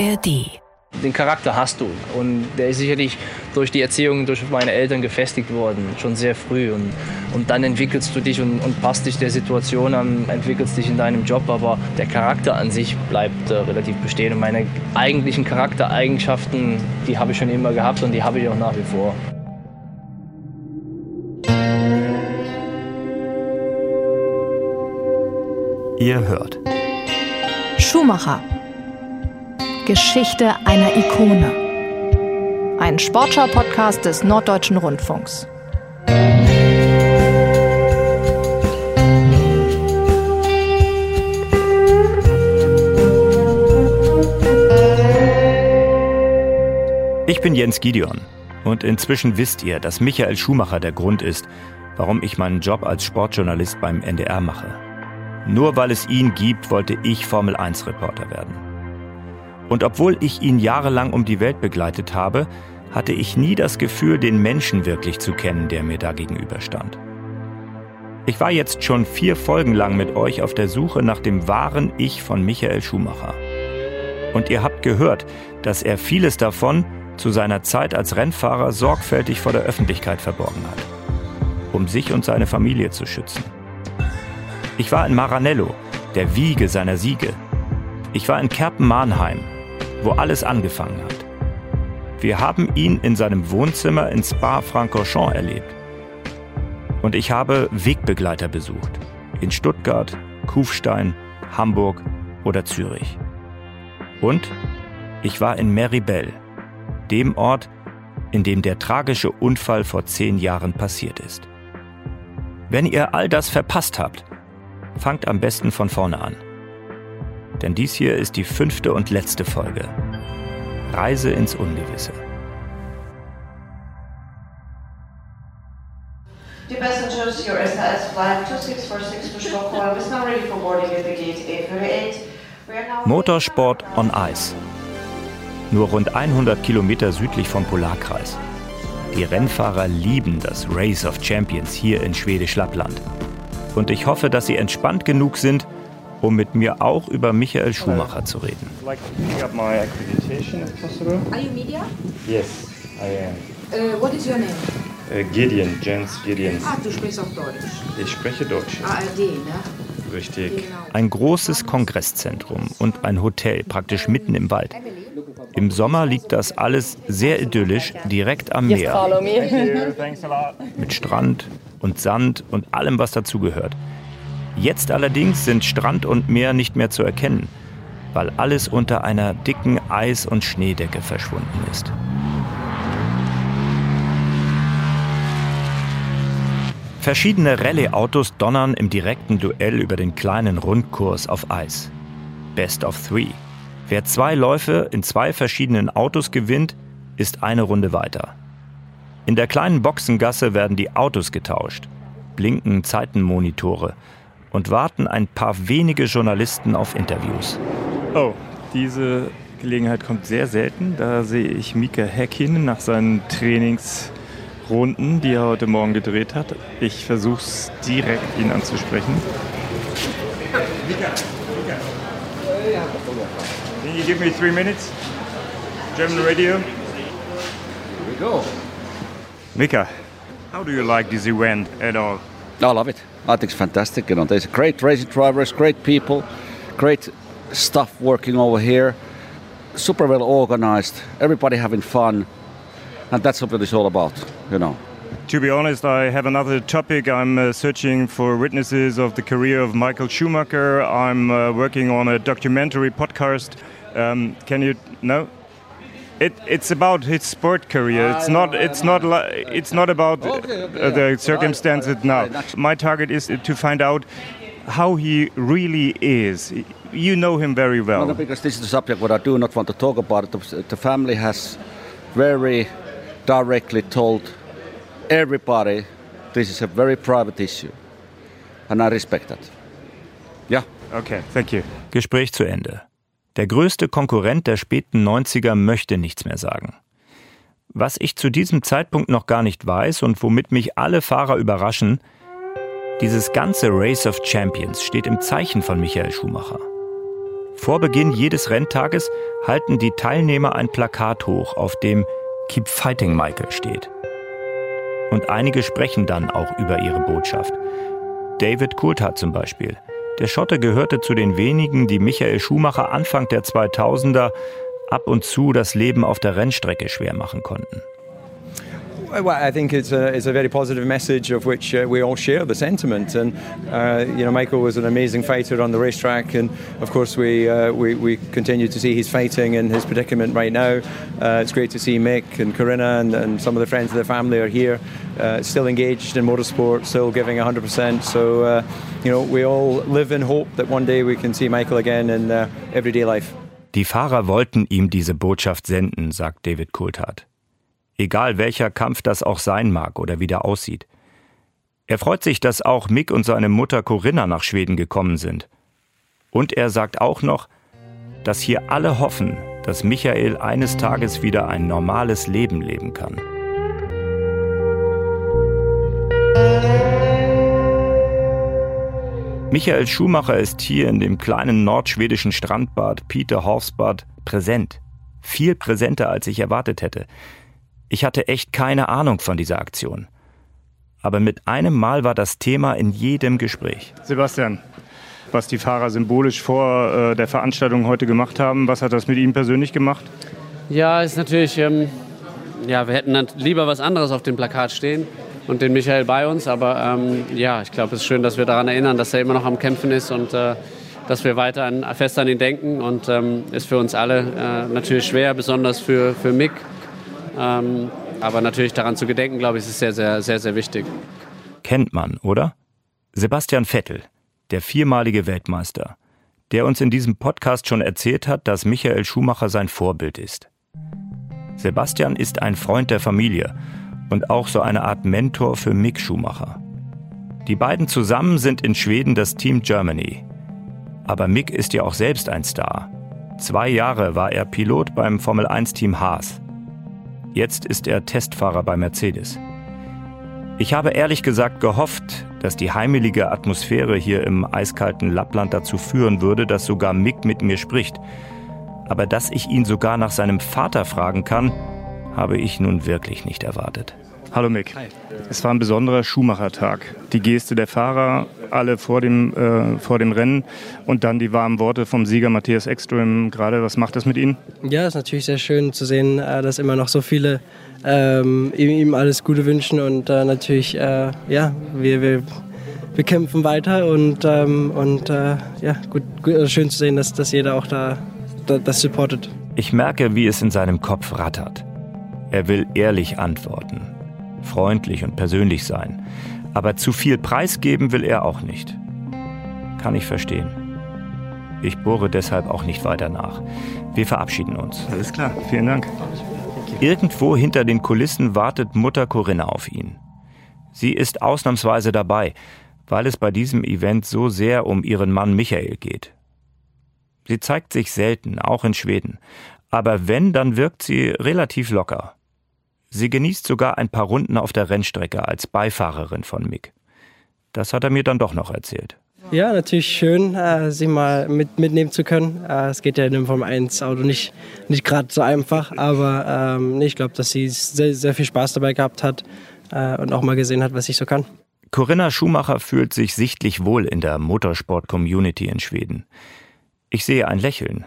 ARD. Den Charakter hast du und der ist sicherlich durch die Erziehung durch meine Eltern gefestigt worden, schon sehr früh. Und, und dann entwickelst du dich und, und passt dich der Situation an, entwickelst dich in deinem Job, aber der Charakter an sich bleibt äh, relativ bestehen. Und meine eigentlichen Charaktereigenschaften, die habe ich schon immer gehabt und die habe ich auch nach wie vor. Ihr hört. Schumacher. Geschichte einer Ikone. Ein Sportschau-Podcast des Norddeutschen Rundfunks. Ich bin Jens Gideon und inzwischen wisst ihr, dass Michael Schumacher der Grund ist, warum ich meinen Job als Sportjournalist beim NDR mache. Nur weil es ihn gibt, wollte ich Formel 1 Reporter werden. Und obwohl ich ihn jahrelang um die Welt begleitet habe, hatte ich nie das Gefühl, den Menschen wirklich zu kennen, der mir da gegenüberstand. Ich war jetzt schon vier Folgen lang mit euch auf der Suche nach dem wahren Ich von Michael Schumacher. Und ihr habt gehört, dass er vieles davon zu seiner Zeit als Rennfahrer sorgfältig vor der Öffentlichkeit verborgen hat, um sich und seine Familie zu schützen. Ich war in Maranello, der Wiege seiner Siege. Ich war in Kerpen-Mahnheim, wo alles angefangen hat. Wir haben ihn in seinem Wohnzimmer in Spa-Francorchamps erlebt. Und ich habe Wegbegleiter besucht. In Stuttgart, Kufstein, Hamburg oder Zürich. Und ich war in Meribel, dem Ort, in dem der tragische Unfall vor zehn Jahren passiert ist. Wenn ihr all das verpasst habt, fangt am besten von vorne an. Denn dies hier ist die fünfte und letzte Folge. Reise ins Ungewisse. Dear passengers, your SAS flight 2646 to Stockholm is now ready for boarding at the gate A38. We are now Motorsport on Ice. Nur rund 100 Kilometer südlich vom Polarkreis. Die Rennfahrer lieben das Race of Champions hier in Schwedisch Lappland. Und ich hoffe, dass sie entspannt genug sind, um mit mir auch über Michael Schumacher zu reden. Are you media? Yes, I am. Uh, what is your name? Äh, Gideon, Jens Gideon. Ah, du sprichst auch Deutsch. Ich spreche Deutsch. ARD, ne? Richtig. Genau. Ein großes Kongresszentrum und ein Hotel praktisch mitten im Wald. Im Sommer liegt das alles sehr idyllisch direkt am Meer. Thank you. Thanks a lot. Mit Strand und Sand und allem, was dazugehört. Jetzt allerdings sind Strand und Meer nicht mehr zu erkennen, weil alles unter einer dicken Eis- und Schneedecke verschwunden ist. Verschiedene Rallye-Autos donnern im direkten Duell über den kleinen Rundkurs auf Eis. Best of three. Wer zwei Läufe in zwei verschiedenen Autos gewinnt, ist eine Runde weiter. In der kleinen Boxengasse werden die Autos getauscht, blinken Zeitenmonitore und warten ein paar wenige Journalisten auf Interviews. Oh, diese Gelegenheit kommt sehr selten. Da sehe ich Mika Häkkinen nach seinen Trainingsrunden, die er heute Morgen gedreht hat. Ich versuche es direkt, ihn anzusprechen. Can you give me three minutes? German radio? Here we go. Mika, how do you like this event at all? I love it. I think it's fantastic. You know, there's great racing drivers, great people, great stuff working over here. Super well organized. Everybody having fun, and that's what it's all about. You know. To be honest, I have another topic. I'm uh, searching for witnesses of the career of Michael Schumacher. I'm uh, working on a documentary podcast. Um, can you no? It, it's about his sport career. It's not. It's not. Li- it's not about uh, the circumstances now. My target is to find out how he really is. You know him very Well, well. because this is the subject what I do not want to talk about. The, the family has very directly told everybody this is a very private issue, and I respect that. Yeah. Okay, thank you. Gespräch zu Ende. Der größte Konkurrent der späten 90er möchte nichts mehr sagen. Was ich zu diesem Zeitpunkt noch gar nicht weiß und womit mich alle Fahrer überraschen, dieses ganze Race of Champions steht im Zeichen von Michael Schumacher. Vor Beginn jedes Renntages halten die Teilnehmer ein Plakat hoch, auf dem Keep Fighting Michael steht. Und einige sprechen dann auch über ihre Botschaft. David Coulthard zum Beispiel. Der Schotte gehörte zu den wenigen, die Michael Schumacher Anfang der 2000er ab und zu das Leben auf der Rennstrecke schwer machen konnten. Well, I think it's a, it's a very positive message of which uh, we all share the sentiment. And uh, you know, Michael was an amazing fighter on the racetrack, and of course, we uh, we, we continue to see his fighting and his predicament right now. Uh, it's great to see Mick and Corinna and, and some of the friends of the family are here, uh, still engaged in motorsport, still giving 100%. So, uh, you know, we all live in hope that one day we can see Michael again in everyday life. Die Fahrer wollten ihm diese Botschaft senden, sagt David Coulthard. egal welcher Kampf das auch sein mag oder wie der aussieht. Er freut sich, dass auch Mick und seine Mutter Corinna nach Schweden gekommen sind. Und er sagt auch noch, dass hier alle hoffen, dass Michael eines Tages wieder ein normales Leben leben kann. Michael Schumacher ist hier in dem kleinen nordschwedischen Strandbad Peter Hofsbad präsent. Viel präsenter, als ich erwartet hätte. Ich hatte echt keine Ahnung von dieser Aktion. Aber mit einem Mal war das Thema in jedem Gespräch. Sebastian, was die Fahrer symbolisch vor äh, der Veranstaltung heute gemacht haben, was hat das mit Ihnen persönlich gemacht? Ja, ist natürlich, ähm, ja, wir hätten lieber was anderes auf dem Plakat stehen und den Michael bei uns. Aber ähm, ja, ich glaube, es ist schön, dass wir daran erinnern, dass er immer noch am Kämpfen ist und äh, dass wir weiter an, fest an ihn denken. Und ähm, ist für uns alle äh, natürlich schwer, besonders für, für Mick ähm, aber natürlich daran zu gedenken, glaube ich, ist sehr, sehr, sehr, sehr wichtig. Kennt man, oder? Sebastian Vettel, der viermalige Weltmeister, der uns in diesem Podcast schon erzählt hat, dass Michael Schumacher sein Vorbild ist. Sebastian ist ein Freund der Familie und auch so eine Art Mentor für Mick Schumacher. Die beiden zusammen sind in Schweden das Team Germany. Aber Mick ist ja auch selbst ein Star. Zwei Jahre war er Pilot beim Formel 1 Team Haas. Jetzt ist er Testfahrer bei Mercedes. Ich habe ehrlich gesagt gehofft, dass die heimelige Atmosphäre hier im eiskalten Lappland dazu führen würde, dass sogar Mick mit mir spricht. Aber dass ich ihn sogar nach seinem Vater fragen kann, habe ich nun wirklich nicht erwartet. Hallo Mick. Hi. Es war ein besonderer Schumacher-Tag. Die Geste der Fahrer, alle vor dem, äh, vor dem Rennen und dann die warmen Worte vom Sieger Matthias Ekström gerade. Was macht das mit Ihnen? Ja, es ist natürlich sehr schön zu sehen, äh, dass immer noch so viele ähm, ihm, alles Gute wünschen und äh, natürlich, äh, ja, wir, wir, wir kämpfen weiter und, ähm, und äh, ja, gut, gut, also schön zu sehen, dass, dass jeder auch da, da das supportet. Ich merke, wie es in seinem Kopf rattert. Er will ehrlich antworten freundlich und persönlich sein. Aber zu viel preisgeben will er auch nicht. Kann ich verstehen. Ich bohre deshalb auch nicht weiter nach. Wir verabschieden uns. Alles klar, vielen Dank. Irgendwo hinter den Kulissen wartet Mutter Corinna auf ihn. Sie ist ausnahmsweise dabei, weil es bei diesem Event so sehr um ihren Mann Michael geht. Sie zeigt sich selten, auch in Schweden. Aber wenn, dann wirkt sie relativ locker. Sie genießt sogar ein paar Runden auf der Rennstrecke als Beifahrerin von Mick. Das hat er mir dann doch noch erzählt. Ja, natürlich schön, äh, sie mal mit, mitnehmen zu können. Äh, es geht ja in einem Formel 1 Auto nicht, nicht gerade so einfach, aber ähm, ich glaube, dass sie sehr, sehr viel Spaß dabei gehabt hat äh, und auch mal gesehen hat, was ich so kann. Corinna Schumacher fühlt sich sichtlich wohl in der Motorsport-Community in Schweden. Ich sehe ein Lächeln,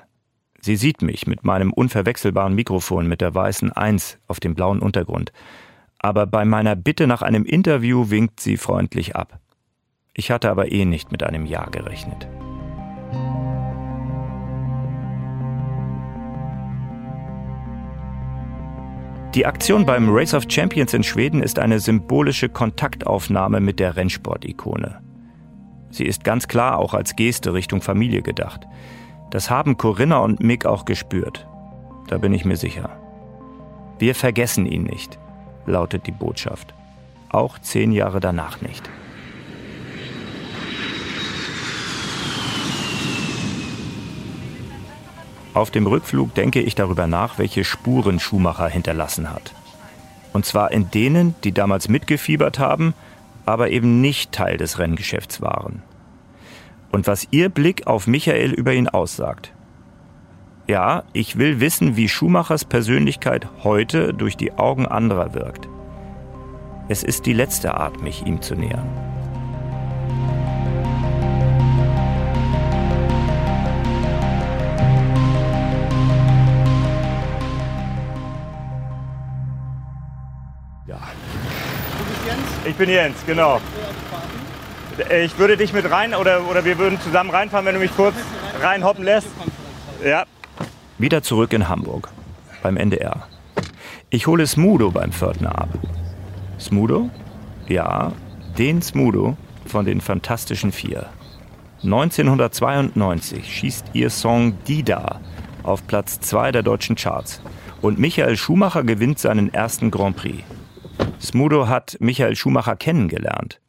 Sie sieht mich mit meinem unverwechselbaren Mikrofon mit der weißen Eins auf dem blauen Untergrund. Aber bei meiner Bitte nach einem Interview winkt sie freundlich ab. Ich hatte aber eh nicht mit einem Ja gerechnet. Die Aktion beim Race of Champions in Schweden ist eine symbolische Kontaktaufnahme mit der Rennsportikone. Sie ist ganz klar auch als Geste Richtung Familie gedacht. Das haben Corinna und Mick auch gespürt. Da bin ich mir sicher. Wir vergessen ihn nicht, lautet die Botschaft. Auch zehn Jahre danach nicht. Auf dem Rückflug denke ich darüber nach, welche Spuren Schumacher hinterlassen hat. Und zwar in denen, die damals mitgefiebert haben, aber eben nicht Teil des Renngeschäfts waren und was Ihr Blick auf Michael über ihn aussagt. Ja, ich will wissen, wie Schumachers Persönlichkeit heute durch die Augen anderer wirkt. Es ist die letzte Art, mich ihm zu nähern. Ja. Du bist Jens? Ich bin Jens, genau. Ich würde dich mit rein oder, oder wir würden zusammen reinfahren, wenn du mich kurz reinhoppen lässt. Ja. Wieder zurück in Hamburg, beim NDR. Ich hole Smudo beim Pförtner ab. Smudo? Ja, den Smudo von den Fantastischen Vier. 1992 schießt ihr Song Dida auf Platz 2 der deutschen Charts. Und Michael Schumacher gewinnt seinen ersten Grand Prix. Smudo hat Michael Schumacher kennengelernt.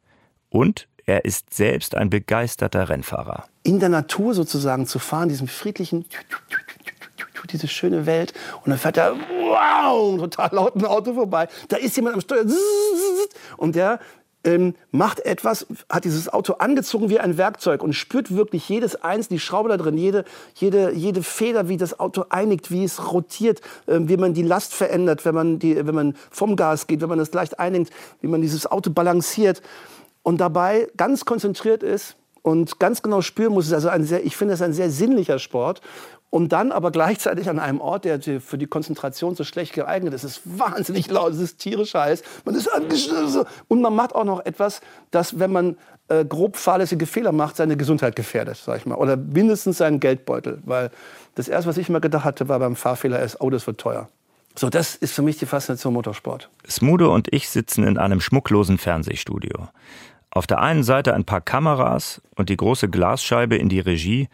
Und er ist selbst ein begeisterter Rennfahrer. In der Natur sozusagen zu fahren, diesem friedlichen, diese schöne Welt. Und dann fährt er, wow, total lauten Auto vorbei. Da ist jemand am Steuer. Und der ähm, macht etwas, hat dieses Auto angezogen wie ein Werkzeug und spürt wirklich jedes eins, die Schraube da drin, jede, jede, jede Feder, wie das Auto einigt, wie es rotiert, äh, wie man die Last verändert, wenn man, die, wenn man vom Gas geht, wenn man das leicht einigt, wie man dieses Auto balanciert und dabei ganz konzentriert ist und ganz genau spüren muss. Also ein sehr, ich finde, das ein sehr sinnlicher Sport und dann aber gleichzeitig an einem Ort, der für die Konzentration so schlecht geeignet ist. Es ist wahnsinnig laut, es ist tierisch heiß, man ist angeschlossen und man macht auch noch etwas, das, wenn man äh, grob fahrlässige Fehler macht, seine Gesundheit gefährdet, sag ich mal, oder mindestens seinen Geldbeutel, weil das erste, was ich immer gedacht hatte, war beim Fahrfehler ist, oh, das wird teuer. So, das ist für mich die Faszination Motorsport. Smudo und ich sitzen in einem schmucklosen Fernsehstudio. Auf der einen Seite ein paar Kameras und die große Glasscheibe in die Regie,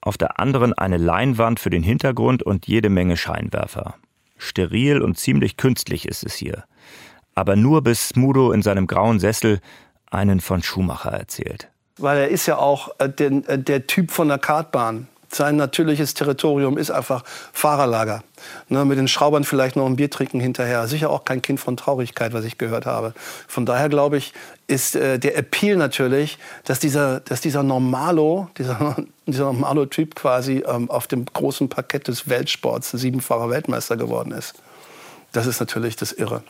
auf der anderen eine Leinwand für den Hintergrund und jede Menge Scheinwerfer. Steril und ziemlich künstlich ist es hier. Aber nur bis Smudo in seinem grauen Sessel einen von Schumacher erzählt. Weil er ist ja auch äh, der, äh, der Typ von der Kartbahn. Sein natürliches Territorium ist einfach Fahrerlager. Ne, mit den Schraubern vielleicht noch ein Bier trinken hinterher. Sicher auch kein Kind von Traurigkeit, was ich gehört habe. Von daher glaube ich, ist äh, der Appeal natürlich, dass dieser, dass dieser Normalo, dieser, dieser Normalo-Typ quasi ähm, auf dem großen Parkett des Weltsports siebenfacher Weltmeister geworden ist. Das ist natürlich das Irre.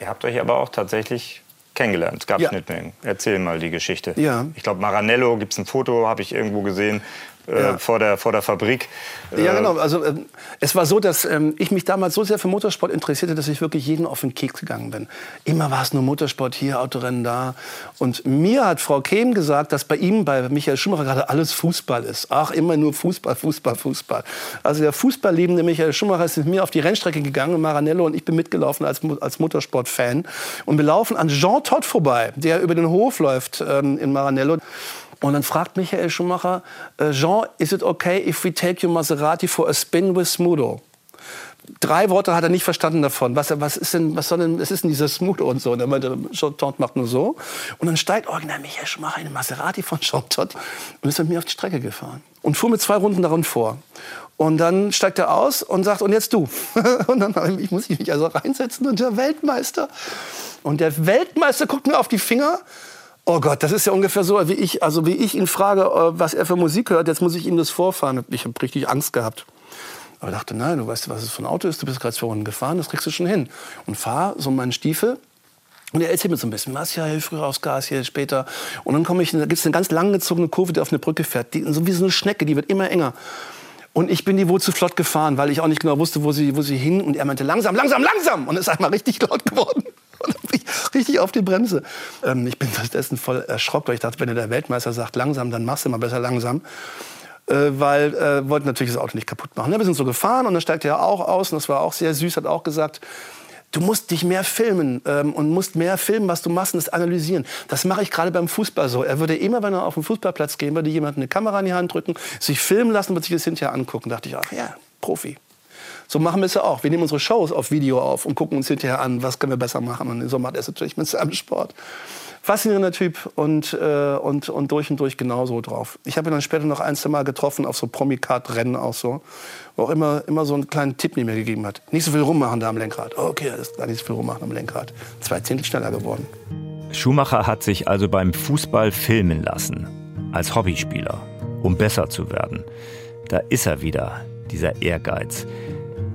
Ihr habt euch aber auch tatsächlich kennengelernt. Es gab ja. Schnittmengen. Erzähl mal die Geschichte. Ja. Ich glaube, Maranello gibt es ein Foto, habe ich irgendwo gesehen äh, ja. vor, der, vor der Fabrik. Ja, äh, genau. Also, äh, es war so, dass ähm, ich mich damals so sehr für Motorsport interessierte, dass ich wirklich jeden auf den Keks gegangen bin. Immer war es nur Motorsport hier, Autorennen da. Und mir hat Frau Kehm gesagt, dass bei ihm, bei Michael Schumacher, gerade alles Fußball ist. Ach, immer nur Fußball, Fußball, Fußball. Also der fußballliebende Michael Schumacher ist mit mir auf die Rennstrecke gegangen, Maranello und ich bin mitgelaufen als, als Motorsport-Fan. Und wir laufen an Jean Todt vorbei, der über den Hof läuft ähm, in Maranello. Und dann fragt Michael Schumacher, äh, Jean, is it okay if we take your Maserati for a spin with Smudo? Drei Worte hat er nicht verstanden davon. Was, was ist denn, was soll denn, was ist denn dieser Smudo und so? Und er meinte, Jean Todt macht nur so. Und dann steigt original Michael Schumacher in den Maserati von Jean Todt und ist mit mir auf die Strecke gefahren. Und fuhr mit zwei Runden darin vor. Und dann steigt er aus und sagt, und jetzt du. und dann ich, muss ich mich also reinsetzen und der Weltmeister. Und der Weltmeister guckt mir auf die Finger Oh Gott, das ist ja ungefähr so, wie ich, also wie ich ihn frage, äh, was er für Musik hört. Jetzt muss ich ihm das vorfahren. Ich habe richtig Angst gehabt. Aber dachte, nein, du weißt, was es für ein Auto ist. Du bist gerade Runden gefahren, das kriegst du schon hin. Und fahr so meinen Stiefel. Und er erzählt mir so ein bisschen, was ja hier früher aufs Gas, hier später. Und dann komme ich, da gibt es eine ganz langgezogene Kurve, die auf eine Brücke fährt. Die, so wie so eine Schnecke, die wird immer enger. Und ich bin die wohl zu flott gefahren, weil ich auch nicht genau wusste, wo sie, wo sie hin. Und er meinte, langsam, langsam, langsam. Und ist einmal richtig laut geworden. Richtig auf die Bremse. Ähm, ich bin dessen voll erschrocken, weil ich dachte, wenn der Weltmeister sagt langsam, dann machst du mal besser langsam. Äh, weil äh, wollten natürlich das Auto nicht kaputt machen. Ja, wir sind so gefahren und dann steigt er auch aus und das war auch sehr süß, hat auch gesagt, du musst dich mehr filmen ähm, und musst mehr filmen, was du machst und das analysieren. Das mache ich gerade beim Fußball so. Er würde immer, wenn er auf den Fußballplatz gehen würde, jemand eine Kamera in die Hand drücken, sich filmen lassen und sich das hinterher angucken. Da dachte ich, ach ja, Profi. So machen wir es ja auch. Wir nehmen unsere Shows auf Video auf und gucken uns hinterher an, was können wir besser machen. Und so macht er es natürlich mit seinem Sport. Faszinierender Typ und, äh, und, und durch und durch genauso drauf. Ich habe ihn dann später noch ein, zwei Mal getroffen auf so Promi-Card-Rennen auch so, wo auch immer, immer so einen kleinen Tipp mir gegeben hat. Nicht so viel rummachen da am Lenkrad. Oh, okay, das ist gar nicht so viel rummachen am Lenkrad. Zwei Zehntel schneller geworden. Schumacher hat sich also beim Fußball filmen lassen. Als Hobbyspieler, um besser zu werden. Da ist er wieder, dieser Ehrgeiz.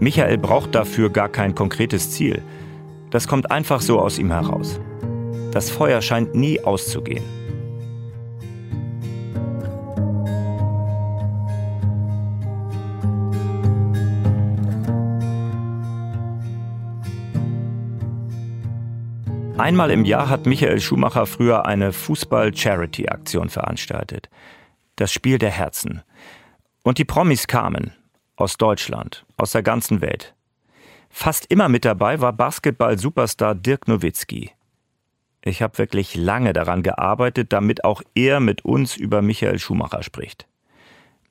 Michael braucht dafür gar kein konkretes Ziel. Das kommt einfach so aus ihm heraus. Das Feuer scheint nie auszugehen. Einmal im Jahr hat Michael Schumacher früher eine Fußball-Charity-Aktion veranstaltet. Das Spiel der Herzen. Und die Promis kamen. Aus Deutschland, aus der ganzen Welt. Fast immer mit dabei war Basketball-Superstar Dirk Nowitzki. Ich habe wirklich lange daran gearbeitet, damit auch er mit uns über Michael Schumacher spricht.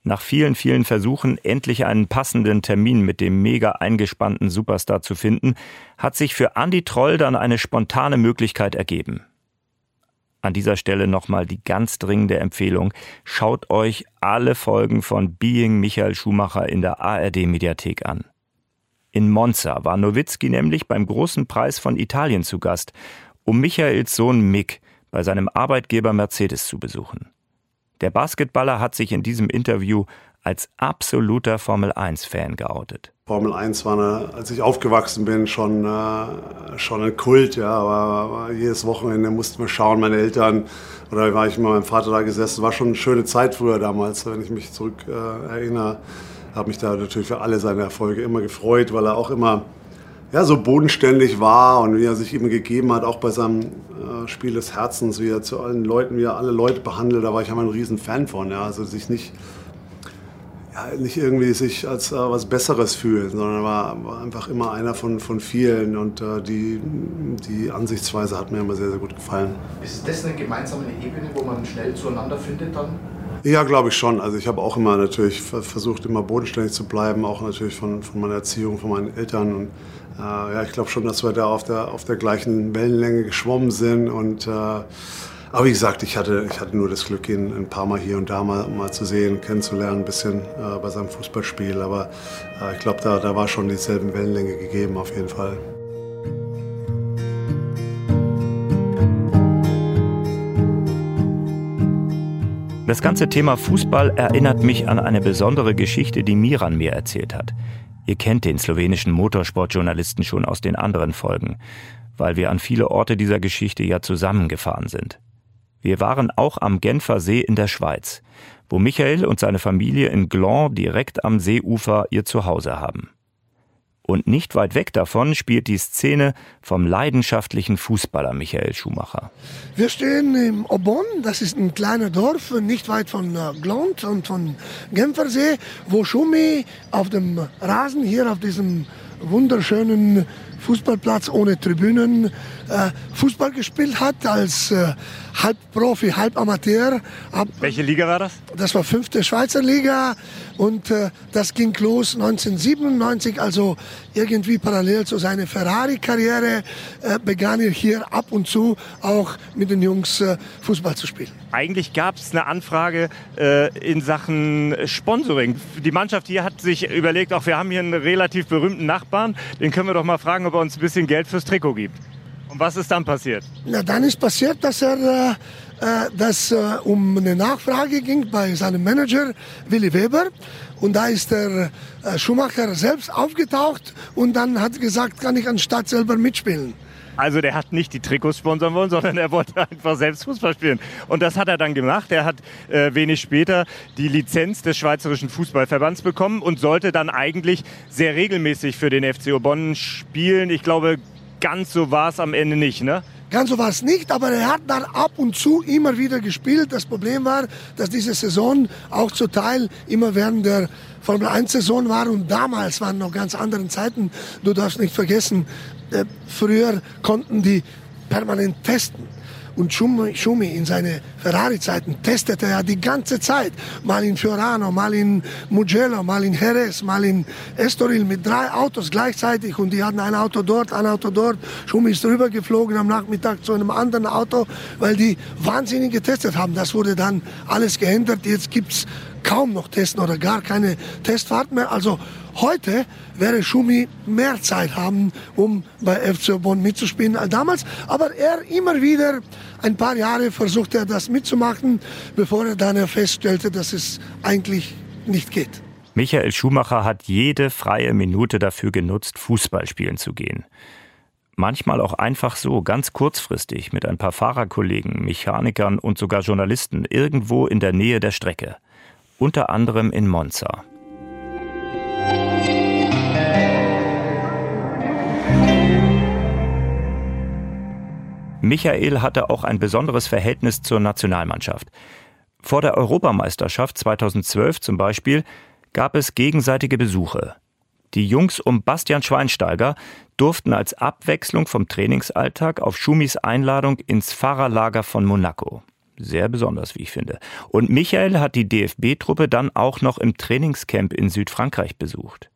Nach vielen, vielen Versuchen, endlich einen passenden Termin mit dem mega eingespannten Superstar zu finden, hat sich für Andy Troll dann eine spontane Möglichkeit ergeben. An dieser Stelle nochmal die ganz dringende Empfehlung. Schaut euch alle Folgen von Being Michael Schumacher in der ARD Mediathek an. In Monza war Nowitzki nämlich beim großen Preis von Italien zu Gast, um Michaels Sohn Mick bei seinem Arbeitgeber Mercedes zu besuchen. Der Basketballer hat sich in diesem Interview als absoluter Formel-1-Fan geoutet. Formel 1 war, eine, als ich aufgewachsen bin, schon, äh, schon ein Kult. Ja, aber, jedes Wochenende mussten wir schauen, meine Eltern, oder war ich mit meinem Vater da gesessen. War schon eine schöne Zeit früher damals, wenn ich mich zurück äh, erinnere. Habe mich da natürlich für alle seine Erfolge immer gefreut, weil er auch immer ja, so bodenständig war und wie er sich immer gegeben hat, auch bei seinem äh, Spiel des Herzens, wie er zu allen Leuten, wie er alle Leute behandelt, da war ich immer ein riesen Fan von. Ja, also sich nicht, ja, nicht irgendwie sich als äh, was Besseres fühlen, sondern war, war einfach immer einer von, von vielen und äh, die, die Ansichtsweise hat mir immer sehr, sehr gut gefallen. Ist das eine gemeinsame Ebene, wo man schnell zueinander findet dann? Ja, glaube ich schon. Also ich habe auch immer natürlich versucht, immer bodenständig zu bleiben, auch natürlich von, von meiner Erziehung, von meinen Eltern. Und äh, ja, ich glaube schon, dass wir da auf der, auf der gleichen Wellenlänge geschwommen sind. Und, äh, aber wie gesagt, ich hatte, ich hatte nur das Glück, ihn ein paar Mal hier und da mal, mal zu sehen, kennenzulernen, ein bisschen äh, bei seinem Fußballspiel. Aber äh, ich glaube, da, da war schon dieselben Wellenlänge gegeben, auf jeden Fall. Das ganze Thema Fußball erinnert mich an eine besondere Geschichte, die Miran mir erzählt hat. Ihr kennt den slowenischen Motorsportjournalisten schon aus den anderen Folgen, weil wir an viele Orte dieser Geschichte ja zusammengefahren sind. Wir waren auch am Genfer See in der Schweiz, wo Michael und seine Familie in Gland direkt am Seeufer ihr Zuhause haben. Und nicht weit weg davon spielt die Szene vom leidenschaftlichen Fußballer Michael Schumacher. Wir stehen im Obon, das ist ein kleiner Dorf, nicht weit von äh, Glont und von Genfersee, wo Schumi auf dem Rasen hier auf diesem wunderschönen Fußballplatz ohne Tribünen äh, Fußball gespielt hat als äh, halb Profi, halb Amateur. Ab, Welche Liga war das? Das war fünfte Schweizer Liga und äh, das ging los 1997, also irgendwie parallel zu seiner Ferrari-Karriere äh, begann er hier ab und zu auch mit den Jungs äh, Fußball zu spielen. Eigentlich gab es eine Anfrage in Sachen Sponsoring. Die Mannschaft hier hat sich überlegt, auch wir haben hier einen relativ berühmten Nachbarn, den können wir doch mal fragen, ob er uns ein bisschen Geld fürs Trikot gibt. Was ist dann passiert? Na, dann ist passiert, dass er äh, äh, dass äh, um eine Nachfrage ging bei seinem Manager Willy Weber und da ist der äh, Schumacher selbst aufgetaucht und dann hat gesagt, kann ich anstatt selber mitspielen. Also der hat nicht die Trikots sponsern wollen, sondern er wollte einfach selbst Fußball spielen. Und das hat er dann gemacht. Er hat äh, wenig später die Lizenz des Schweizerischen Fußballverbands bekommen und sollte dann eigentlich sehr regelmäßig für den FCO Bonn spielen. Ich glaube, ganz so war es am Ende nicht, ne? Ganz so war es nicht, aber er hat dann ab und zu immer wieder gespielt. Das Problem war, dass diese Saison auch zu Teil immer während der Formel 1 Saison war und damals waren noch ganz andere Zeiten. Du darfst nicht vergessen, äh, früher konnten die permanent testen. Und Schumi, in seine Ferrari-Zeiten testete er die ganze Zeit. Mal in Fiorano, mal in Mugello, mal in Jerez, mal in Estoril mit drei Autos gleichzeitig. Und die hatten ein Auto dort, ein Auto dort. Schumi ist rübergeflogen am Nachmittag zu einem anderen Auto, weil die wahnsinnig getestet haben. Das wurde dann alles geändert. Jetzt gibt's kaum noch Testen oder gar keine Testfahrt mehr. Also heute wäre Schumi mehr Zeit haben, um bei FC Bonn mitzuspielen als damals. Aber er immer wieder ein paar Jahre versuchte er das mitzumachen, bevor er dann feststellte, dass es eigentlich nicht geht. Michael Schumacher hat jede freie Minute dafür genutzt, Fußball spielen zu gehen. Manchmal auch einfach so, ganz kurzfristig, mit ein paar Fahrerkollegen, Mechanikern und sogar Journalisten irgendwo in der Nähe der Strecke. Unter anderem in Monza. Michael hatte auch ein besonderes Verhältnis zur Nationalmannschaft. Vor der Europameisterschaft 2012 zum Beispiel gab es gegenseitige Besuche. Die Jungs um Bastian Schweinsteiger durften als Abwechslung vom Trainingsalltag auf Schumis Einladung ins Fahrerlager von Monaco. Sehr besonders, wie ich finde. Und Michael hat die DFB-Truppe dann auch noch im Trainingscamp in Südfrankreich besucht.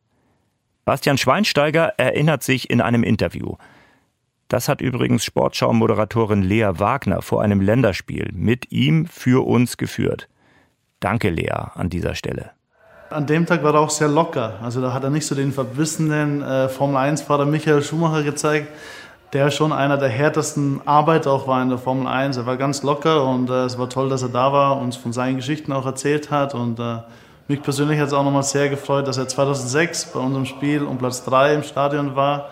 Bastian Schweinsteiger erinnert sich in einem Interview. Das hat übrigens Sportschau-Moderatorin Lea Wagner vor einem Länderspiel mit ihm für uns geführt. Danke, Lea, an dieser Stelle. An dem Tag war er auch sehr locker. Also da hat er nicht so den verbissenen äh, Formel-1-Fahrer Michael Schumacher gezeigt, der schon einer der härtesten Arbeiter auch war in der Formel 1. Er war ganz locker und äh, es war toll, dass er da war, uns von seinen Geschichten auch erzählt hat. Und äh, mich persönlich hat es auch nochmal sehr gefreut, dass er 2006 bei unserem Spiel um Platz 3 im Stadion war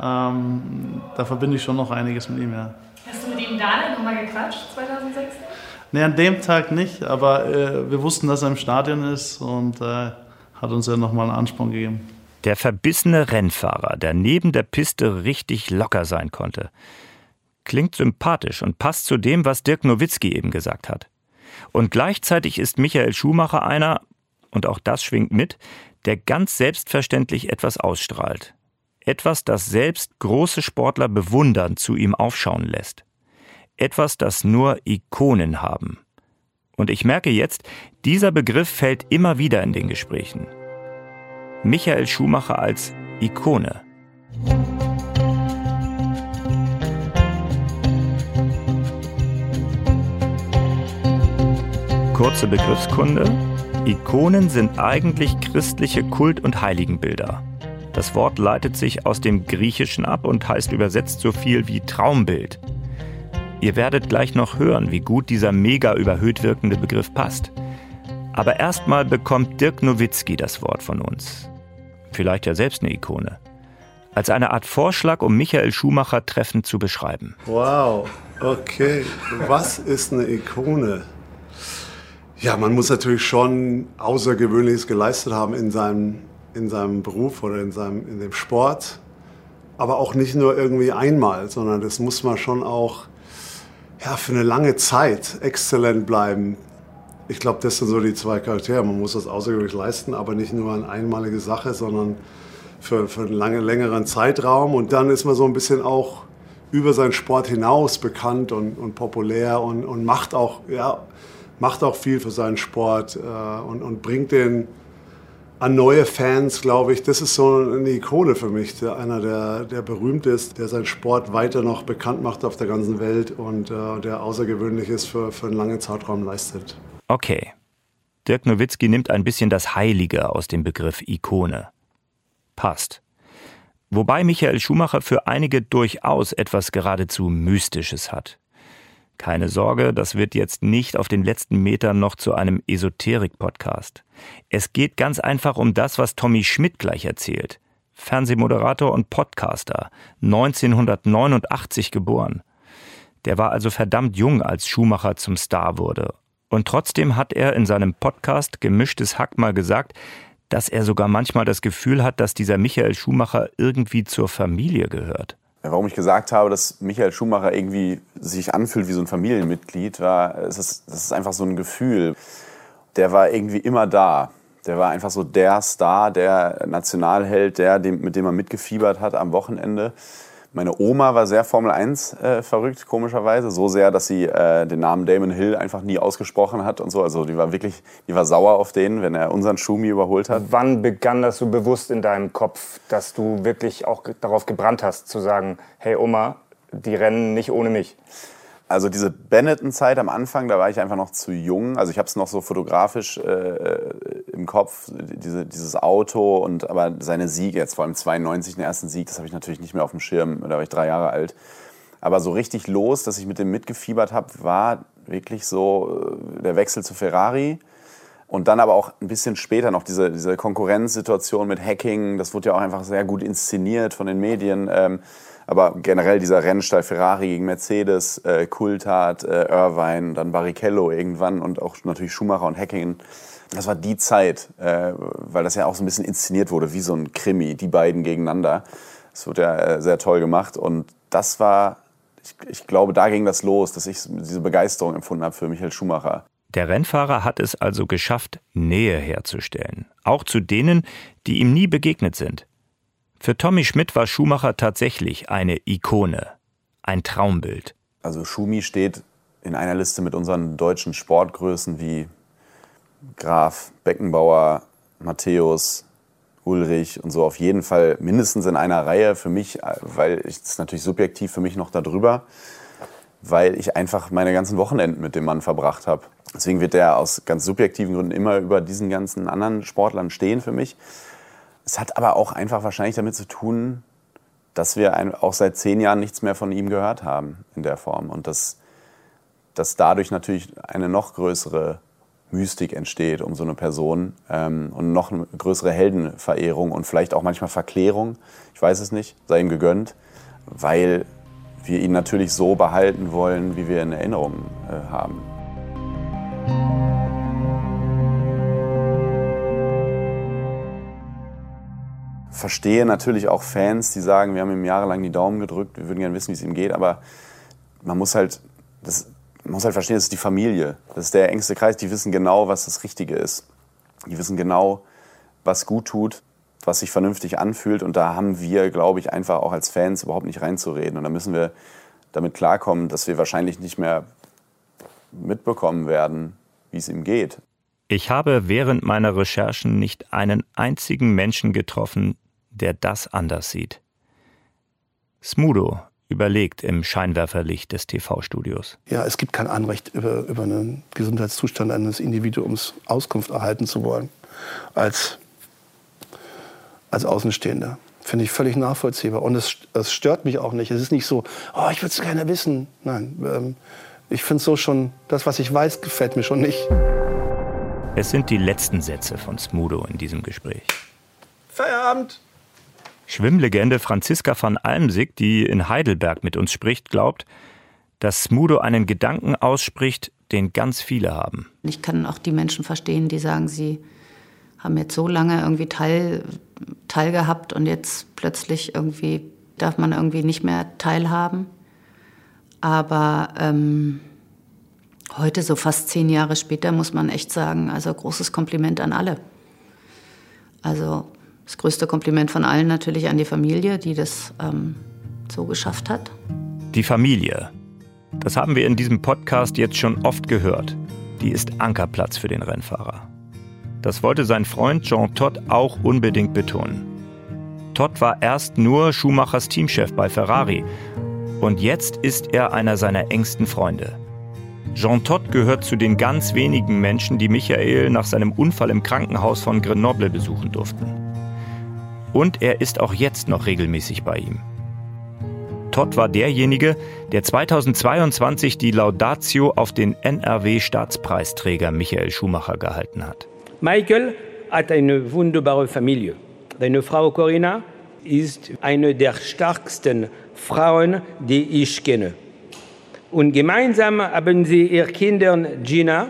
ähm, da verbinde ich schon noch einiges mit ihm, ja. Hast du mit ihm da nochmal gequatscht, 2006? Nee, an dem Tag nicht, aber äh, wir wussten, dass er im Stadion ist und äh, hat uns ja nochmal einen Ansporn gegeben. Der verbissene Rennfahrer, der neben der Piste richtig locker sein konnte. Klingt sympathisch und passt zu dem, was Dirk Nowitzki eben gesagt hat. Und gleichzeitig ist Michael Schumacher einer, und auch das schwingt mit, der ganz selbstverständlich etwas ausstrahlt. Etwas, das selbst große Sportler bewundern zu ihm aufschauen lässt. Etwas, das nur Ikonen haben. Und ich merke jetzt, dieser Begriff fällt immer wieder in den Gesprächen. Michael Schumacher als Ikone. Kurze Begriffskunde. Ikonen sind eigentlich christliche Kult- und Heiligenbilder. Das Wort leitet sich aus dem Griechischen ab und heißt übersetzt so viel wie Traumbild. Ihr werdet gleich noch hören, wie gut dieser mega überhöht wirkende Begriff passt. Aber erstmal bekommt Dirk Nowitzki das Wort von uns. Vielleicht ja selbst eine Ikone. Als eine Art Vorschlag, um Michael Schumacher treffend zu beschreiben. Wow, okay. Was ist eine Ikone? Ja, man muss natürlich schon Außergewöhnliches geleistet haben in seinem in seinem Beruf oder in, seinem, in dem Sport. Aber auch nicht nur irgendwie einmal, sondern das muss man schon auch ja, für eine lange Zeit exzellent bleiben. Ich glaube, das sind so die zwei Charaktere. Man muss das außergewöhnlich leisten, aber nicht nur eine einmalige Sache, sondern für, für einen lange, längeren Zeitraum. Und dann ist man so ein bisschen auch über seinen Sport hinaus bekannt und, und populär und, und macht, auch, ja, macht auch viel für seinen Sport äh, und, und bringt den an neue Fans, glaube ich, das ist so eine Ikone für mich. Der, einer, der, der berühmt ist, der seinen Sport weiter noch bekannt macht auf der ganzen Welt und äh, der außergewöhnlich ist für, für einen langen Zeitraum leistet. Okay. Dirk Nowitzki nimmt ein bisschen das Heilige aus dem Begriff Ikone. Passt. Wobei Michael Schumacher für einige durchaus etwas geradezu Mystisches hat. Keine Sorge, das wird jetzt nicht auf den letzten Metern noch zu einem Esoterik-Podcast. Es geht ganz einfach um das, was Tommy Schmidt gleich erzählt. Fernsehmoderator und Podcaster, 1989 geboren. Der war also verdammt jung, als Schumacher zum Star wurde. Und trotzdem hat er in seinem Podcast Gemischtes Hack mal gesagt, dass er sogar manchmal das Gefühl hat, dass dieser Michael Schumacher irgendwie zur Familie gehört. Warum ich gesagt habe, dass Michael Schumacher irgendwie sich anfühlt wie so ein Familienmitglied, war, es ist, das ist einfach so ein Gefühl. Der war irgendwie immer da. Der war einfach so der Star, der Nationalheld, der, mit dem man mitgefiebert hat am Wochenende. Meine Oma war sehr Formel 1 äh, verrückt, komischerweise. So sehr, dass sie äh, den Namen Damon Hill einfach nie ausgesprochen hat und so. Also die war wirklich, die war sauer auf den, wenn er unseren Schumi überholt hat. Wann begann das so bewusst in deinem Kopf, dass du wirklich auch darauf gebrannt hast, zu sagen, hey Oma, die rennen nicht ohne mich? Also diese Benetton-Zeit am Anfang, da war ich einfach noch zu jung. Also ich habe es noch so fotografisch äh, im Kopf, diese, dieses Auto und aber seine Siege, jetzt vor allem 92 den ersten Sieg, das habe ich natürlich nicht mehr auf dem Schirm, da war ich drei Jahre alt. Aber so richtig los, dass ich mit dem mitgefiebert habe, war wirklich so äh, der Wechsel zu Ferrari. Und dann aber auch ein bisschen später noch diese, diese Konkurrenzsituation mit Hacking, das wurde ja auch einfach sehr gut inszeniert von den Medien. Ähm, aber generell dieser Rennstall Ferrari gegen Mercedes, äh, Coulthard, äh, Irvine, dann Barrichello irgendwann und auch natürlich Schumacher und Hacking. Das war die Zeit, äh, weil das ja auch so ein bisschen inszeniert wurde, wie so ein Krimi, die beiden gegeneinander. Das wurde ja äh, sehr toll gemacht und das war, ich, ich glaube, da ging das los, dass ich diese Begeisterung empfunden habe für Michael Schumacher. Der Rennfahrer hat es also geschafft, Nähe herzustellen, auch zu denen, die ihm nie begegnet sind. Für Tommy Schmidt war Schumacher tatsächlich eine Ikone, ein Traumbild. Also Schumi steht in einer Liste mit unseren deutschen Sportgrößen wie Graf, Beckenbauer, Matthäus, Ulrich und so auf jeden Fall mindestens in einer Reihe für mich, weil es natürlich subjektiv für mich noch darüber, weil ich einfach meine ganzen Wochenenden mit dem Mann verbracht habe. Deswegen wird er aus ganz subjektiven Gründen immer über diesen ganzen anderen Sportlern stehen für mich. Es hat aber auch einfach wahrscheinlich damit zu tun, dass wir auch seit zehn Jahren nichts mehr von ihm gehört haben in der Form. Und dass, dass dadurch natürlich eine noch größere Mystik entsteht um so eine Person ähm, und noch eine größere Heldenverehrung und vielleicht auch manchmal Verklärung. Ich weiß es nicht, sei ihm gegönnt, weil wir ihn natürlich so behalten wollen, wie wir in Erinnerung äh, haben. Verstehe natürlich auch Fans, die sagen, wir haben ihm jahrelang die Daumen gedrückt, wir würden gerne wissen, wie es ihm geht, aber man muss halt, das, man muss halt verstehen, das ist die Familie, das ist der engste Kreis, die wissen genau, was das Richtige ist. Die wissen genau, was gut tut, was sich vernünftig anfühlt und da haben wir, glaube ich, einfach auch als Fans überhaupt nicht reinzureden und da müssen wir damit klarkommen, dass wir wahrscheinlich nicht mehr mitbekommen werden, wie es ihm geht. Ich habe während meiner Recherchen nicht einen einzigen Menschen getroffen, der das anders sieht. Smudo überlegt im Scheinwerferlicht des TV-Studios. Ja, es gibt kein Anrecht, über, über einen Gesundheitszustand eines Individuums Auskunft erhalten zu wollen, als, als Außenstehender. Finde ich völlig nachvollziehbar. Und es, es stört mich auch nicht. Es ist nicht so, oh, ich würde es gerne wissen. Nein, ähm, ich finde so schon, das, was ich weiß, gefällt mir schon nicht. Es sind die letzten Sätze von Smudo in diesem Gespräch. Feierabend! Schwimmlegende Franziska van Almsig, die in Heidelberg mit uns spricht, glaubt, dass Smudo einen Gedanken ausspricht, den ganz viele haben. Ich kann auch die Menschen verstehen, die sagen, sie haben jetzt so lange irgendwie teil, teilgehabt und jetzt plötzlich irgendwie darf man irgendwie nicht mehr teilhaben. Aber ähm, heute, so fast zehn Jahre später, muss man echt sagen, also großes Kompliment an alle. Also das größte Kompliment von allen natürlich an die Familie, die das ähm, so geschafft hat. Die Familie. Das haben wir in diesem Podcast jetzt schon oft gehört. Die ist Ankerplatz für den Rennfahrer. Das wollte sein Freund Jean Todt auch unbedingt betonen. Todt war erst nur Schumachers Teamchef bei Ferrari und jetzt ist er einer seiner engsten Freunde. Jean Todt gehört zu den ganz wenigen Menschen, die Michael nach seinem Unfall im Krankenhaus von Grenoble besuchen durften. Und er ist auch jetzt noch regelmäßig bei ihm. Todd war derjenige, der 2022 die Laudatio auf den NRW-Staatspreisträger Michael Schumacher gehalten hat. Michael hat eine wunderbare Familie. Seine Frau Corinna ist eine der stärksten Frauen, die ich kenne. Und gemeinsam haben sie ihren Kindern Gina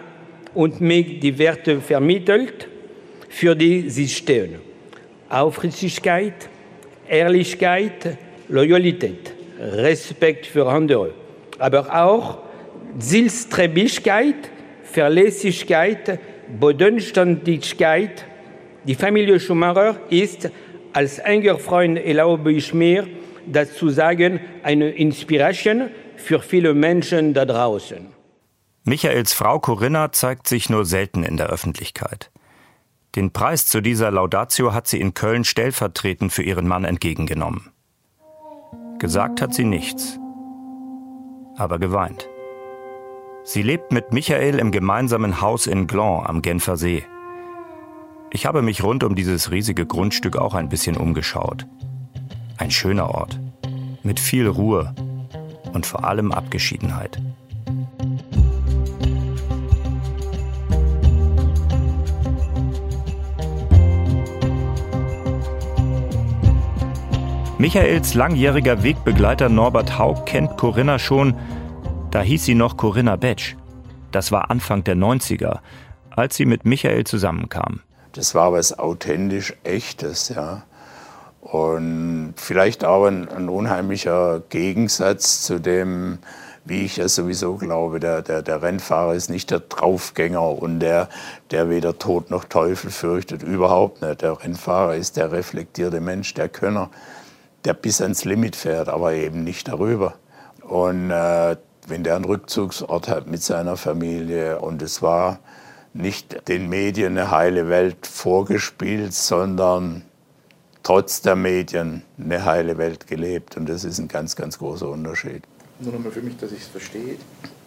und mich die Werte vermittelt, für die sie stehen. Aufrichtigkeit, Ehrlichkeit, Loyalität, Respekt für andere, aber auch Zielstrebigkeit, Verlässlichkeit, Bodenständigkeit. Die Familie Schumacher ist als enger Freund erlaube ich mir, das zu sagen, eine Inspiration für viele Menschen da draußen. Michaels Frau Corinna zeigt sich nur selten in der Öffentlichkeit. Den Preis zu dieser Laudatio hat sie in Köln stellvertretend für ihren Mann entgegengenommen. Gesagt hat sie nichts, aber geweint. Sie lebt mit Michael im gemeinsamen Haus in Gland am Genfer See. Ich habe mich rund um dieses riesige Grundstück auch ein bisschen umgeschaut. Ein schöner Ort, mit viel Ruhe und vor allem Abgeschiedenheit. Michaels langjähriger Wegbegleiter Norbert Haug kennt Corinna schon, da hieß sie noch Corinna Betsch. Das war Anfang der 90er, als sie mit Michael zusammenkam. Das war was authentisch Echtes, ja. Und vielleicht auch ein, ein unheimlicher Gegensatz zu dem, wie ich es sowieso glaube, der, der, der Rennfahrer ist nicht der Draufgänger und der, der weder Tod noch Teufel fürchtet, überhaupt nicht. Der Rennfahrer ist der reflektierte Mensch, der Könner, der bis ans Limit fährt, aber eben nicht darüber. Und äh, wenn der einen Rückzugsort hat mit seiner Familie und es war nicht den Medien eine heile Welt vorgespielt, sondern trotz der Medien eine heile Welt gelebt. Und das ist ein ganz, ganz großer Unterschied. Nur nochmal für mich, dass ich es verstehe.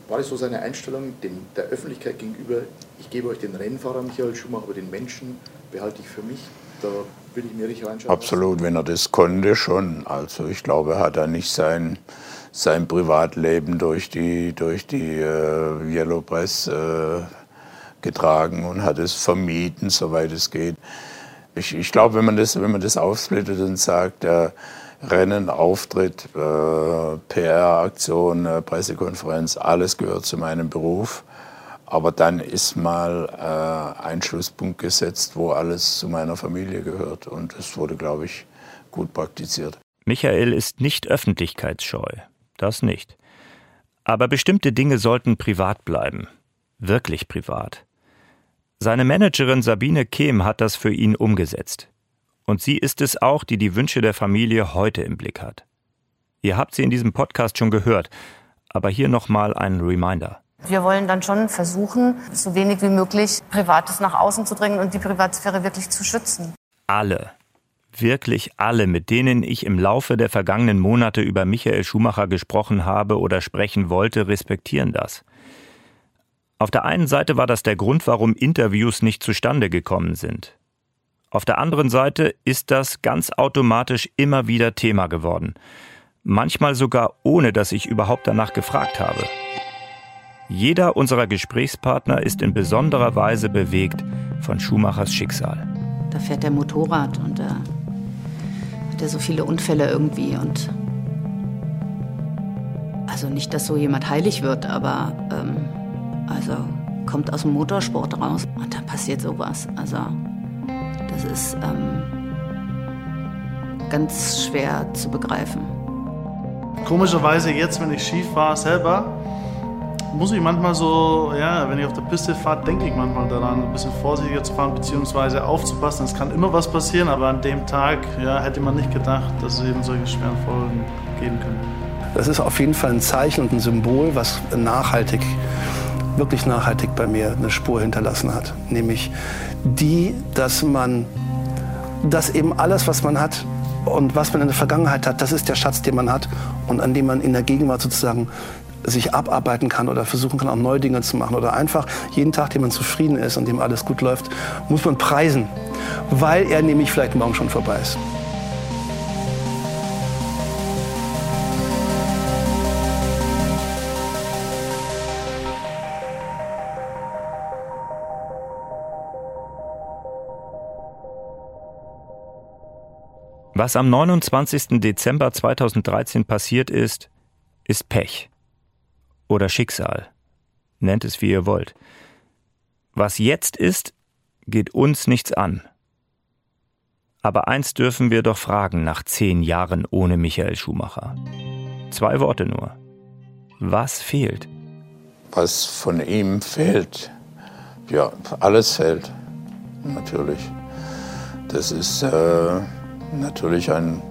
War das so seine Einstellung dem, der Öffentlichkeit gegenüber, ich gebe euch den Rennfahrer Michael Schumacher, aber den Menschen behalte ich für mich? Da will ich mir nicht reinschauen. Absolut, wenn er das konnte schon. Also ich glaube, er hat da nicht sein, sein Privatleben durch die, durch die äh, Yellow Press äh, getragen und hat es vermieden, soweit es geht. Ich, ich glaube, wenn man das, wenn man das aufsplittet und sagt, äh, Rennen, Auftritt, äh, PR-Aktion, äh, Pressekonferenz, alles gehört zu meinem Beruf. Aber dann ist mal äh, ein Schlusspunkt gesetzt, wo alles zu meiner Familie gehört. Und das wurde, glaube ich, gut praktiziert. Michael ist nicht öffentlichkeitsscheu. Das nicht. Aber bestimmte Dinge sollten privat bleiben. Wirklich privat. Seine Managerin Sabine Kehm hat das für ihn umgesetzt. Und sie ist es auch, die die Wünsche der Familie heute im Blick hat. Ihr habt sie in diesem Podcast schon gehört, aber hier nochmal ein Reminder. Wir wollen dann schon versuchen, so wenig wie möglich Privates nach außen zu dringen und die Privatsphäre wirklich zu schützen. Alle, wirklich alle, mit denen ich im Laufe der vergangenen Monate über Michael Schumacher gesprochen habe oder sprechen wollte, respektieren das. Auf der einen Seite war das der Grund, warum Interviews nicht zustande gekommen sind. Auf der anderen Seite ist das ganz automatisch immer wieder Thema geworden. Manchmal sogar ohne, dass ich überhaupt danach gefragt habe. Jeder unserer Gesprächspartner ist in besonderer Weise bewegt von Schumachers Schicksal. Da fährt der Motorrad und da hat er so viele Unfälle irgendwie und also nicht, dass so jemand heilig wird, aber ähm, also kommt aus dem Motorsport raus und dann passiert sowas. Also das ist ähm, ganz schwer zu begreifen. Komischerweise jetzt, wenn ich Ski fahre selber, muss ich manchmal so, ja, wenn ich auf der Piste fahre, denke ich manchmal daran, ein bisschen vorsichtiger zu fahren, beziehungsweise aufzupassen. Es kann immer was passieren, aber an dem Tag ja, hätte man nicht gedacht, dass es eben solche schweren Folgen geben können. Das ist auf jeden Fall ein Zeichen und ein Symbol, was nachhaltig, wirklich nachhaltig bei mir eine Spur hinterlassen hat. Nämlich die, dass man, dass eben alles, was man hat, und was man in der Vergangenheit hat, das ist der Schatz, den man hat und an dem man in der Gegenwart sozusagen sich abarbeiten kann oder versuchen kann, auch neue Dinge zu machen. Oder einfach jeden Tag, den man zufrieden ist und dem alles gut läuft, muss man preisen, weil er nämlich vielleicht morgen schon vorbei ist. Was am 29. Dezember 2013 passiert ist, ist Pech oder Schicksal. Nennt es wie ihr wollt. Was jetzt ist, geht uns nichts an. Aber eins dürfen wir doch fragen nach zehn Jahren ohne Michael Schumacher. Zwei Worte nur. Was fehlt? Was von ihm fehlt? Ja, alles fehlt. Natürlich. Das ist äh, natürlich ein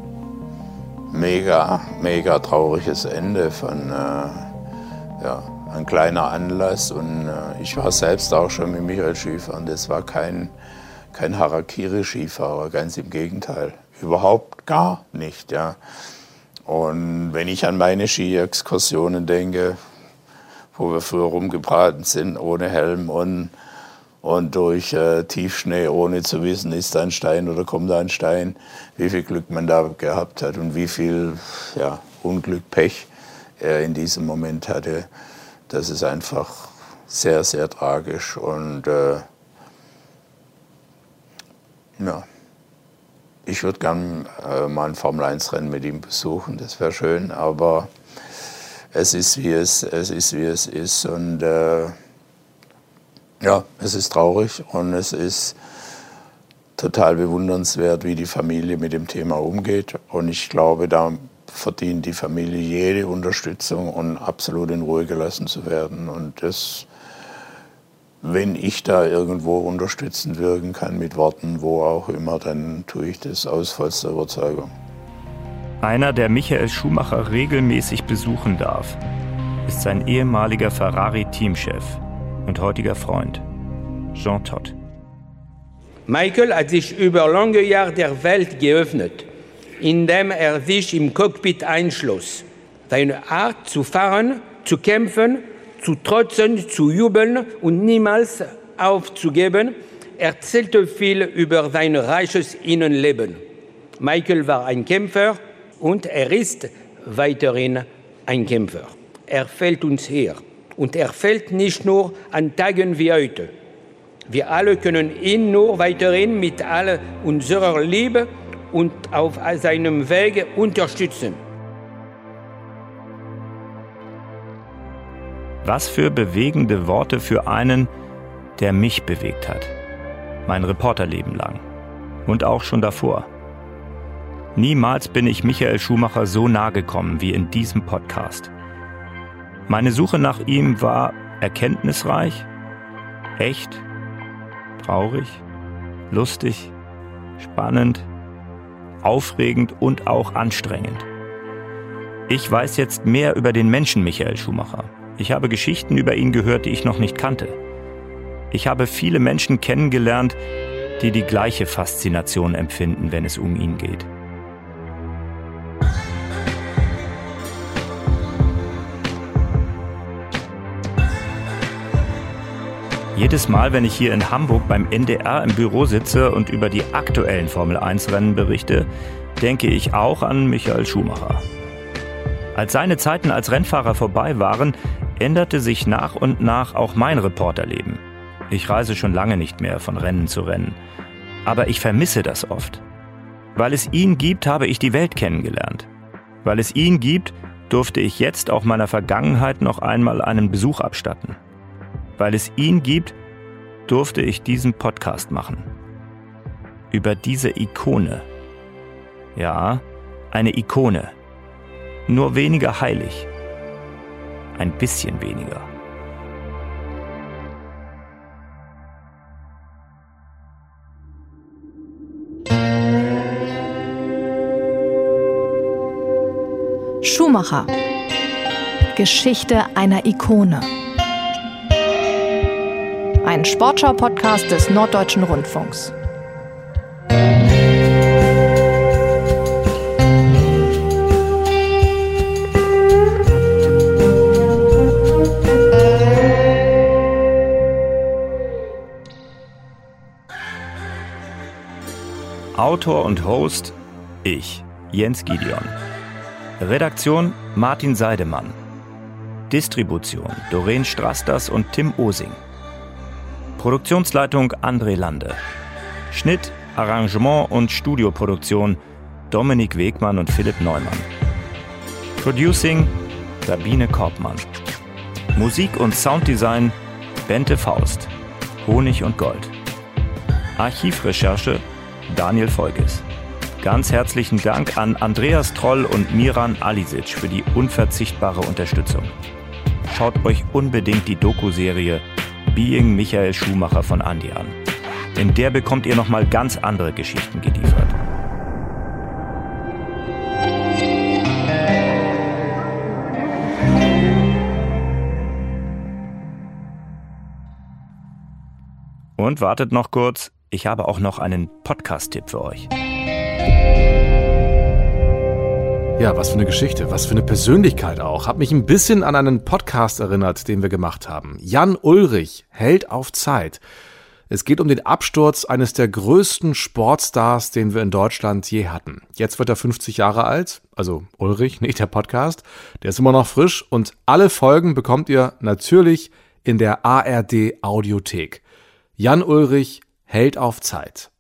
mega, mega trauriges Ende von äh, ja, ein kleiner Anlass. Und äh, ich war selbst auch schon mit Michael Skifahren. Das war kein, kein Harakiri-Skifahrer, ganz im Gegenteil. Überhaupt gar nicht. Ja. Und wenn ich an meine Ski-Exkursionen denke, wo wir früher rumgebraten sind, ohne Helm und, und durch äh, Tiefschnee, ohne zu wissen, ist da ein Stein oder kommt da ein Stein, wie viel Glück man da gehabt hat und wie viel ja, Unglück, Pech er in diesem Moment hatte, das ist einfach sehr, sehr tragisch. Und äh, ja, Ich würde gern äh, mal ein Formel-1-Rennen mit ihm besuchen, das wäre schön, aber es ist, wie es, es ist, wie es ist. Und äh, ja, es ist traurig und es ist total bewundernswert, wie die Familie mit dem Thema umgeht. Und ich glaube, da verdient die Familie jede Unterstützung und absolut in Ruhe gelassen zu werden. Und das, wenn ich da irgendwo unterstützend wirken kann mit Worten, wo auch immer, dann tue ich das aus vollster Überzeugung. Einer, der Michael Schumacher regelmäßig besuchen darf, ist sein ehemaliger Ferrari-Teamchef und heutiger Freund, Jean Todt. Michael hat sich über lange Jahre der Welt geöffnet, indem er sich im Cockpit einschloss. Seine Art zu fahren, zu kämpfen, zu trotzen, zu jubeln und niemals aufzugeben, erzählte viel über sein reiches Innenleben. Michael war ein Kämpfer und er ist weiterhin ein Kämpfer. Er fällt uns her und er fällt nicht nur an Tagen wie heute. Wir alle können ihn nur weiterhin mit all unserer Liebe und auf seinem Weg unterstützen. Was für bewegende Worte für einen, der mich bewegt hat. Mein Reporterleben lang. Und auch schon davor. Niemals bin ich Michael Schumacher so nahe gekommen wie in diesem Podcast. Meine Suche nach ihm war erkenntnisreich, echt, traurig, lustig, spannend, aufregend und auch anstrengend. Ich weiß jetzt mehr über den Menschen Michael Schumacher. Ich habe Geschichten über ihn gehört, die ich noch nicht kannte. Ich habe viele Menschen kennengelernt, die die gleiche Faszination empfinden, wenn es um ihn geht. Jedes Mal, wenn ich hier in Hamburg beim NDR im Büro sitze und über die aktuellen Formel-1-Rennen berichte, denke ich auch an Michael Schumacher. Als seine Zeiten als Rennfahrer vorbei waren, änderte sich nach und nach auch mein Reporterleben. Ich reise schon lange nicht mehr von Rennen zu Rennen. Aber ich vermisse das oft. Weil es ihn gibt, habe ich die Welt kennengelernt. Weil es ihn gibt, durfte ich jetzt auch meiner Vergangenheit noch einmal einen Besuch abstatten. Weil es ihn gibt, durfte ich diesen Podcast machen. Über diese Ikone. Ja, eine Ikone. Nur weniger heilig. Ein bisschen weniger. Schumacher. Geschichte einer Ikone ein Sportschau-Podcast des Norddeutschen Rundfunks. Autor und Host ich, Jens Gideon. Redaktion Martin Seidemann. Distribution Doreen Strasters und Tim Osing. Produktionsleitung André Lande. Schnitt, Arrangement und Studioproduktion Dominik Wegmann und Philipp Neumann. Producing Sabine Korbmann. Musik und Sounddesign Bente Faust. Honig und Gold. Archivrecherche Daniel Folges. Ganz herzlichen Dank an Andreas Troll und Miran Alisic für die unverzichtbare Unterstützung. Schaut euch unbedingt die Doku-Serie Being Michael Schumacher von Andi an. In der bekommt ihr nochmal ganz andere Geschichten geliefert. Und wartet noch kurz, ich habe auch noch einen Podcast-Tipp für euch. Ja, was für eine Geschichte, was für eine Persönlichkeit auch. Hat mich ein bisschen an einen Podcast erinnert, den wir gemacht haben. Jan Ulrich hält auf Zeit. Es geht um den Absturz eines der größten Sportstars, den wir in Deutschland je hatten. Jetzt wird er 50 Jahre alt, also Ulrich, nicht der Podcast. Der ist immer noch frisch und alle Folgen bekommt ihr natürlich in der ARD Audiothek. Jan Ulrich hält auf Zeit.